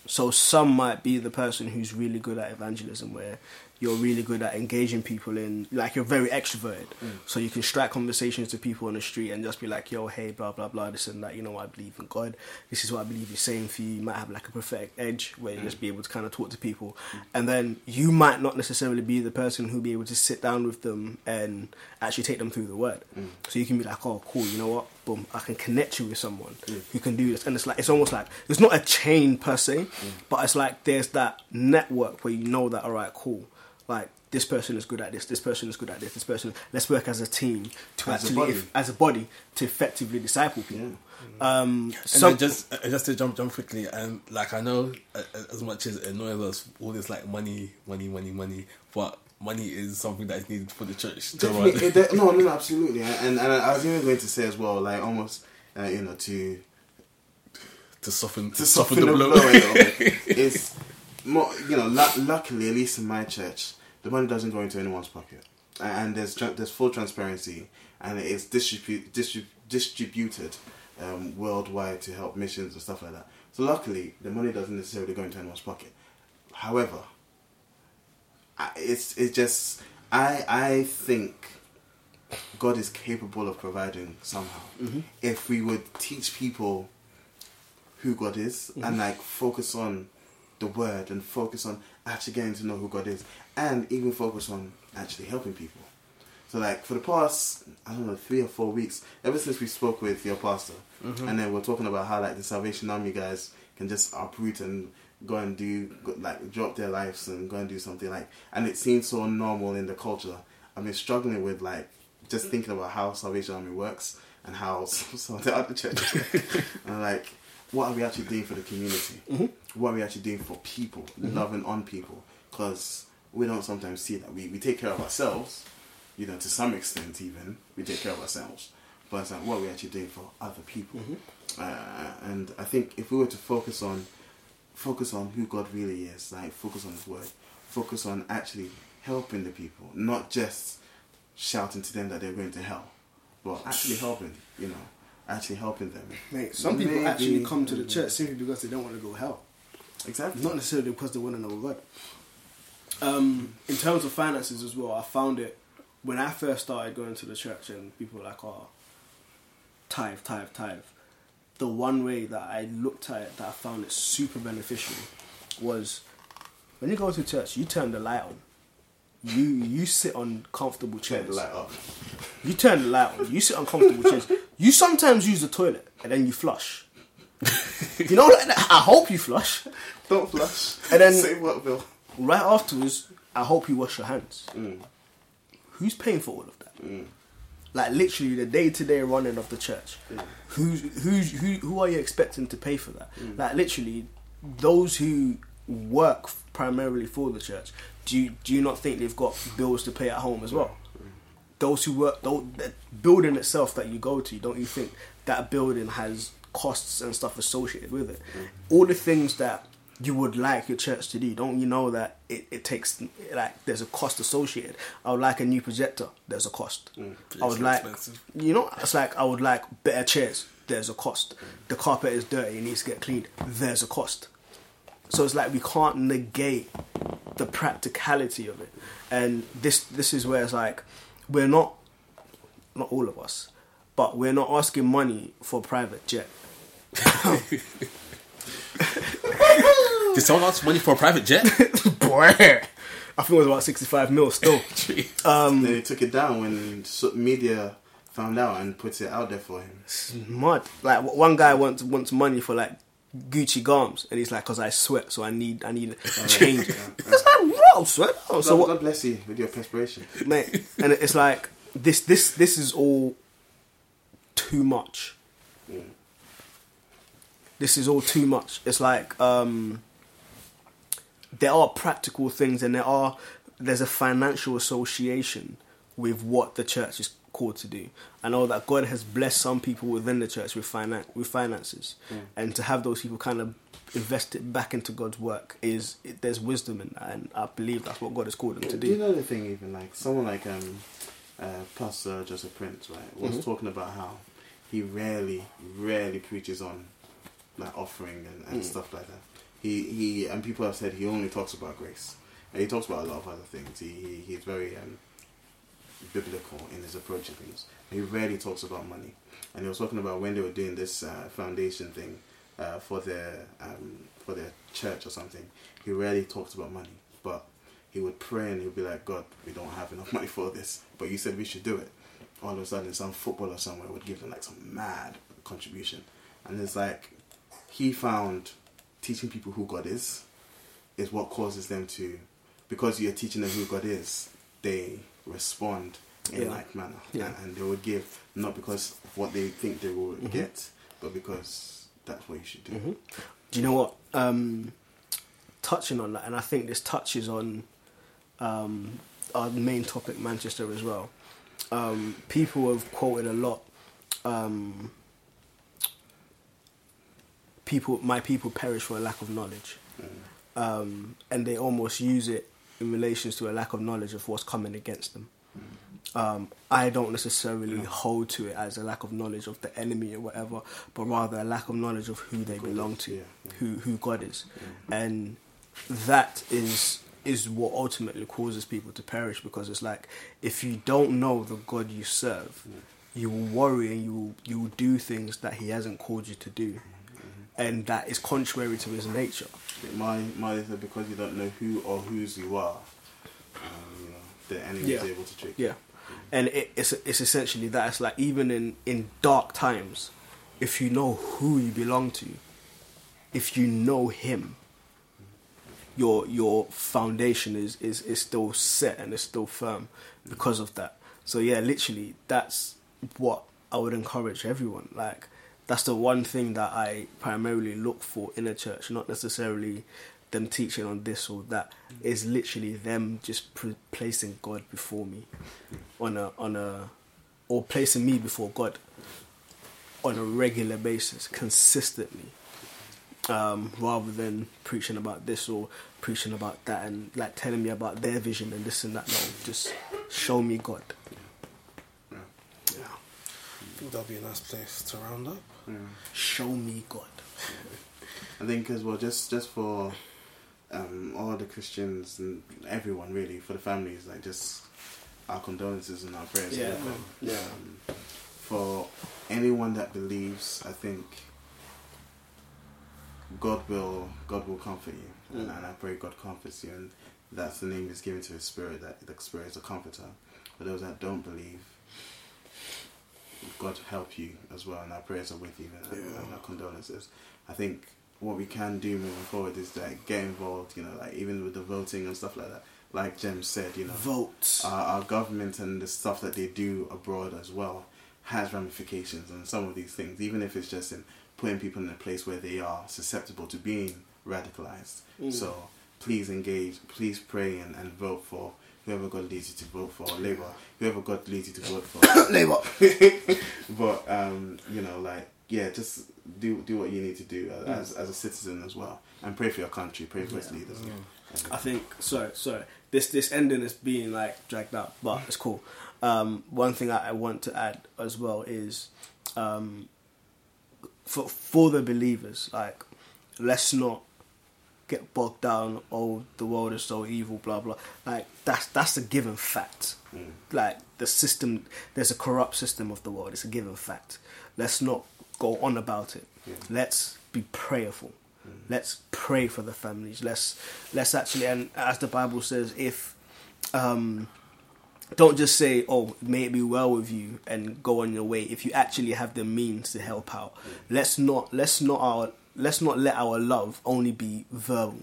so some might be the person who's really good at evangelism, where you're really good at engaging people in, like you're very extroverted, mm. so you can strike conversations to people on the street and just be like, "Yo, hey, blah blah blah, this and that." You know, I believe in God. This is what I believe He's saying for you. You might have like a prophetic edge where you mm. just be able to kind of talk to people, mm. and then you might not necessarily be the person who'll be able to sit down with them and actually take them through the Word. So you can be like, "Oh, cool. You know what? Boom, I can connect you with someone who can do this." And it's like it's almost like it's not a chain per se, but it's like there's that network where you know that all right, cool. Like this person is good at this, this person is good at this, this person. Let's work as a team to As a actually, body. if, as a body, to effectively disciple people. Um, And some, then just uh, just to jump jump quickly, and like I know uh, as much as it annoys us, all this like money, money, money, money, but money is something that is needed for the church to. Definitely, it no, no, no, absolutely, and and I was even going to say as well, like almost, uh, you know, to to soften to soften the blow, a little. It's more, you know, lu- luckily, at least in my church, the money doesn't go into anyone's pocket, and there's tra- there's full transparency, and it's distribute distrib- distributed um, worldwide to help missions and stuff like that. So luckily, the money doesn't necessarily go into anyone's pocket. However, I, it's it's just I I think God is capable of providing somehow if we would teach people who God is and like focus on the word and focus on actually getting to know who God is and even focus on actually helping people. So like for the past I don't know three or four weeks, ever since we spoke with your pastor, mm-hmm. and then we're talking about how like the Salvation Army guys can just uproot and go and do like drop their lives and go and do something like, and it seems so normal in the culture. I've been struggling with like just thinking about how Salvation Army works and how some of the other churches and like what are we actually doing for the community? Mm-hmm. What are we actually doing for people, mm-hmm. loving on people? Because we don't sometimes see that. We, we take care of ourselves, you know, to some extent, even. We take care of ourselves. But it's like, what are we actually doing for other people? Mm-hmm. Uh, and I think if we were to focus on focus on who God really is, like focus on His Word, focus on actually helping the people, not just shouting to them that they're going to hell, but actually helping, you know, actually helping them. mate, some people actually come to the church simply because they don't want to go hell. Exactly. not necessarily because they want to know God. Um, in terms of finances as well, I found it when I first started going to the church and people were like, oh, tithe, tithe, tithe. The one way that I looked at it that I found it super beneficial was when you go to church, you turn the light on. You you sit on comfortable chairs. Turn the light up. You turn the light on. You sit on comfortable chairs. You sometimes use the toilet and then you flush. you know, like? I hope you flush. Don't flush. And then- say what, Bill? right afterwards, I hope you wash your hands. Mm. Who's paying for all of that? Mm. Like literally the day to day running of the church. Mm. Who's who's who who are you expecting to pay for that? Mm. Like literally, those who work primarily for the church. Do you do you not think they've got bills to pay at home as well? Those who work, those, the building itself that you go to, don't you think that building has costs and stuff associated with it? Mm. All the things that you would like your church to do, don't you know that it, it takes like there's a cost associated? I would like a new projector. There's a cost. Mm, I would like expensive. you know it's like I would like better chairs. There's a cost. The carpet is dirty. It needs to get cleaned. There's a cost. So it's like we can't negate the practicality of it. And this this is where it's like we're not not all of us, but we're not asking money for a private jet. Did someone ask money for a private jet? Boy, I think it was about sixty five mil still. Um, they took it down when media found out and put it out there for him. It's mad. Like one guy wants wants money for like Gucci garms, and he's like, "Cause I sweat, so I need I need oh, change." It's like, bro, sweat. Oh, so God, what, God bless you with your perspiration. mate? And it's like this this this is all too much. This is all too much. It's like um, there are practical things, and there are there's a financial association with what the church is called to do. I know that God has blessed some people within the church with finan- with finances, and to have those people kind of invest it back into God's work is it, there's wisdom in that, and I believe that's what God has called them to Do Do you know the thing? Even like someone like um, uh, Pastor Joseph Prince, right, was Mm-hmm. talking about how he rarely, rarely preaches on like offering and, Mm. and stuff like that. He he and people have said he only talks about grace, and he talks about a lot of other things. He, he he's very um, biblical in his approach to things. He rarely talks about money, and he was talking about when they were doing this uh, foundation thing uh, for their um, for their church or something. He rarely talks about money, but he would pray and he would be like, God, we don't have enough money for this, but you said we should do it. All of a sudden, some footballer somewhere would give them like some mad contribution, and it's like he found teaching people who God is is what causes them to because you're teaching them who God is, they respond in Yeah. like manner, Yeah. and, and they will give not because of what they think they will Mm-hmm. get, but because that's what you should do. Do you know what? Um, touching on that, and I think this touches on um, our main topic, Manchester, as well. Um, people have quoted a lot. Um, people, my people perish for a lack of knowledge, um, and they almost use it in relations to a lack of knowledge of what's coming against them. Um, I don't necessarily hold to it as a lack of knowledge of the enemy or whatever, but rather a lack of knowledge of who they belong to, yeah, yeah. who who God is, and that is is what ultimately causes people to perish because it's like if you don't know the God you serve, you will worry and you will, you will do things that He hasn't called you to do, and that is contrary to His nature. My my said because you don't know who or whose you are, um, you know, the enemy Yeah. is able to trick. Yeah, and it, it's it's essentially that. It's like even in in dark times, if you know who you belong to, if you know Him, your your foundation is is is still set and it's still firm because of that. So yeah, literally, that's what I would encourage everyone. Like that's the one thing that I primarily look for in a church, not necessarily them teaching on this or that. Is literally them just pr- placing God before me on a on a or placing me before God on a regular basis, consistently um, rather than preaching about this or preaching about that and like telling me about their vision and this and that. No, just show me God. Yeah. I think that'll be a nice place to round up. Show me God. I think as well, just just for um, all the Christians and everyone really, for the families, like just our condolences and our prayers. Yeah, yeah. Um, for anyone that believes, I think God will God will comfort you, and, Mm. and I pray God comforts you, and that's the name is given to His Spirit. That the Spirit is a comforter. For those that don't believe, God help you as well, and our prayers are with you, and, and- and our condolences. I think what we can do moving forward is like get involved, you know, like even with the voting and stuff like that. Like Jem said, you know, Vote. our, our government and the stuff that they do abroad as well has ramifications on some of these things, even if it's just in putting people in a place where they are susceptible to being radicalized. Mm. So please engage, please pray and, and vote for whoever God leads you to vote for, Labour, whoever God leads you to vote for. Labour. but um, you know, like yeah, just do do what you need to do as as a citizen as well, and pray for your country, pray for its leaders. I think sorry, sorry. This this ending is being like dragged out, but it's cool. Um, one thing I, I want to add as well is um, for for the believers, like let's not get bogged down. Oh, the world is so evil, blah blah. Like that's that's a given fact. Mm. Like the system, there's a corrupt system of the world. It's a given fact. Let's not go on about it. Let's be prayerful. Mm. Let's pray for the families. Let's let's actually, and as the Bible says, if um, don't just say, "Oh, may it be well with you," and go on your way. If you actually have the means to help out, mm. let's not let's not our let's not let our love only be verbal,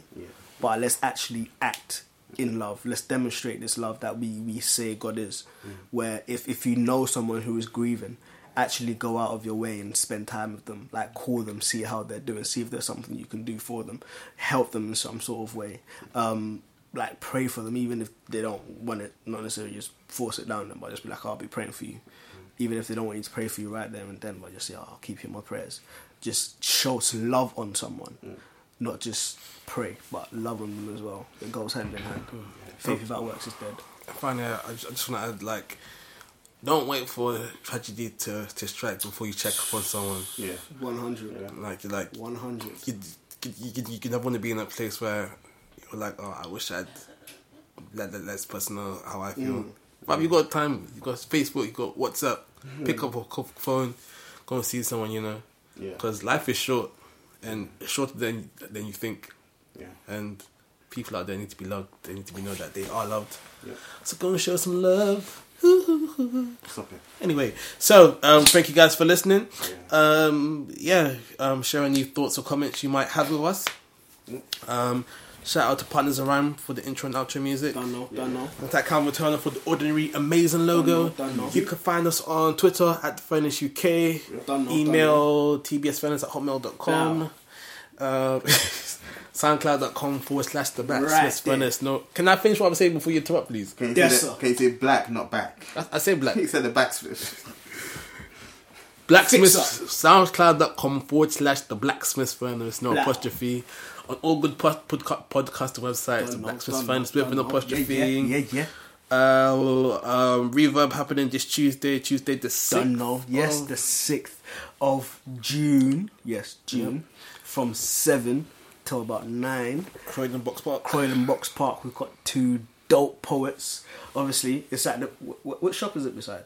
but let's actually act in love. Let's demonstrate this love that we we say God is. Where if if you know someone who is grieving, actually go out of your way and spend time with them. Like call them, see how they're doing, see if there's something you can do for them, help them in some sort of way. Um, like pray for them, even if they don't want it, not necessarily just force it down them, but just be like, I'll be praying for you. Even if they don't want you to pray for you right there and then, but just say, oh, I'll keep you in my prayers. Just show some love on someone, not just pray, but love on them as well. It goes hand in hand. Mm. Faith without works is dead. Finally, I just, I just want to add like, don't wait for tragedy to, to strike before you check up on someone. Yeah, 100. Like, you're like 100. you, you, you, you never want to be in a place where you're like, oh, I wish I'd let, let less person know how I feel. Mm. But you got time, you got Facebook, you got WhatsApp. Pick up a phone, go and see someone, you know. Yeah. Because life is short, and shorter than than you think. yeah, And people out there need to be loved. They need to be know that they are loved. yeah. So go and show some love. Stop it. Anyway, so um, thank you guys for listening. Yeah. Um, yeah, um, share any thoughts or comments you might have with us. Um, Shout out to Partners In Rhyme for the intro and outro music. Don't know, don't know. Contact Calvin Turner for the ordinary amazing logo. Don't know, don't know. You can find us on Twitter at Furnace UK. Don't know, Email tbsfurnace at hotmail.com. Uh, SoundCloud.com forward slash the blacksmith Right furnace. No, can I finish what I'm saying before you interrupt, please? Can you, Yes, say, sir. that, can you say black, not back? I, I say black. He said the backsmith. Blacksmith, Fix soundcloud.com forward slash the blacksmith furnace, no Black. apostrophe. On all good pod, podca- podcast websites, Don't know, blacksmith don't furnace know, with an apostrophe. Yeah, yeah, yeah. yeah. Uh, um, reverb happening this Tuesday, Tuesday the 6th. Don't. Yes, of- the sixth of June. Yes, June. From seven till about nine. Croydon Box Park. Croydon Box Park. We've got two dope poets. Obviously, it's at the. Wh- wh- what shop is it beside?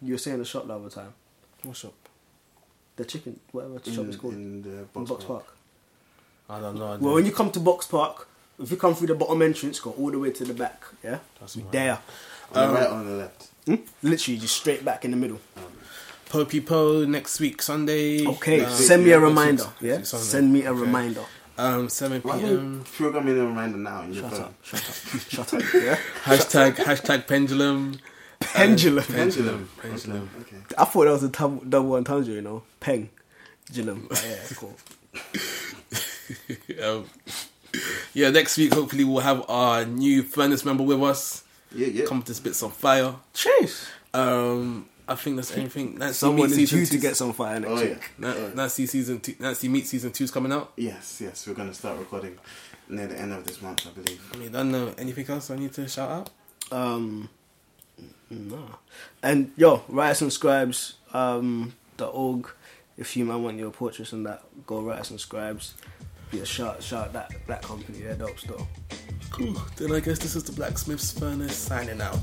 You were saying the shop the other time. What shop? The chicken, whatever the shop is called. in the in box, Box park. Park. I don't know. Well, when you come to Box Park, if you come through the bottom entrance, go all the way to the back. Yeah, That's we right. there. On Um, the right or on the left? Hmm? Literally, just straight back in the middle. Poppy Po next week, Sunday. Okay, Um, send me a reminder. Yeah, next week, Sunday. send me a Okay. reminder. Um, 7 Why p.m. don't you program in a reminder now in your Shut phone? up! Shut up! Shut up! Yeah. Hashtag, hashtag pendulum. Pendulum. Pendulum. Pendulum. Okay. I thought that was a tum- double entendre, you know. Peng. Gillum. But yeah, cool. um, yeah, next week hopefully we'll have our new furnace member with us. Yeah, yeah. Come to spit some fire. Chase. Um, I think that's anything. Nancy Someone Meet is season due to get some fire next Oh, yeah. Na- Oh, Nancy season two. Nancy Meet season two is coming out. Yes, yes. We're going to start recording near the end of this month, I believe. I mean, I don't know anything else I need to shout out. Um, no. And yo, write some scribes. Um, the org. If you man want your portraits and that, go write some scribes yeah, shout shout that black company, yeah, dope stuff. Cool. Then I guess this is the blacksmith's furnace signing out.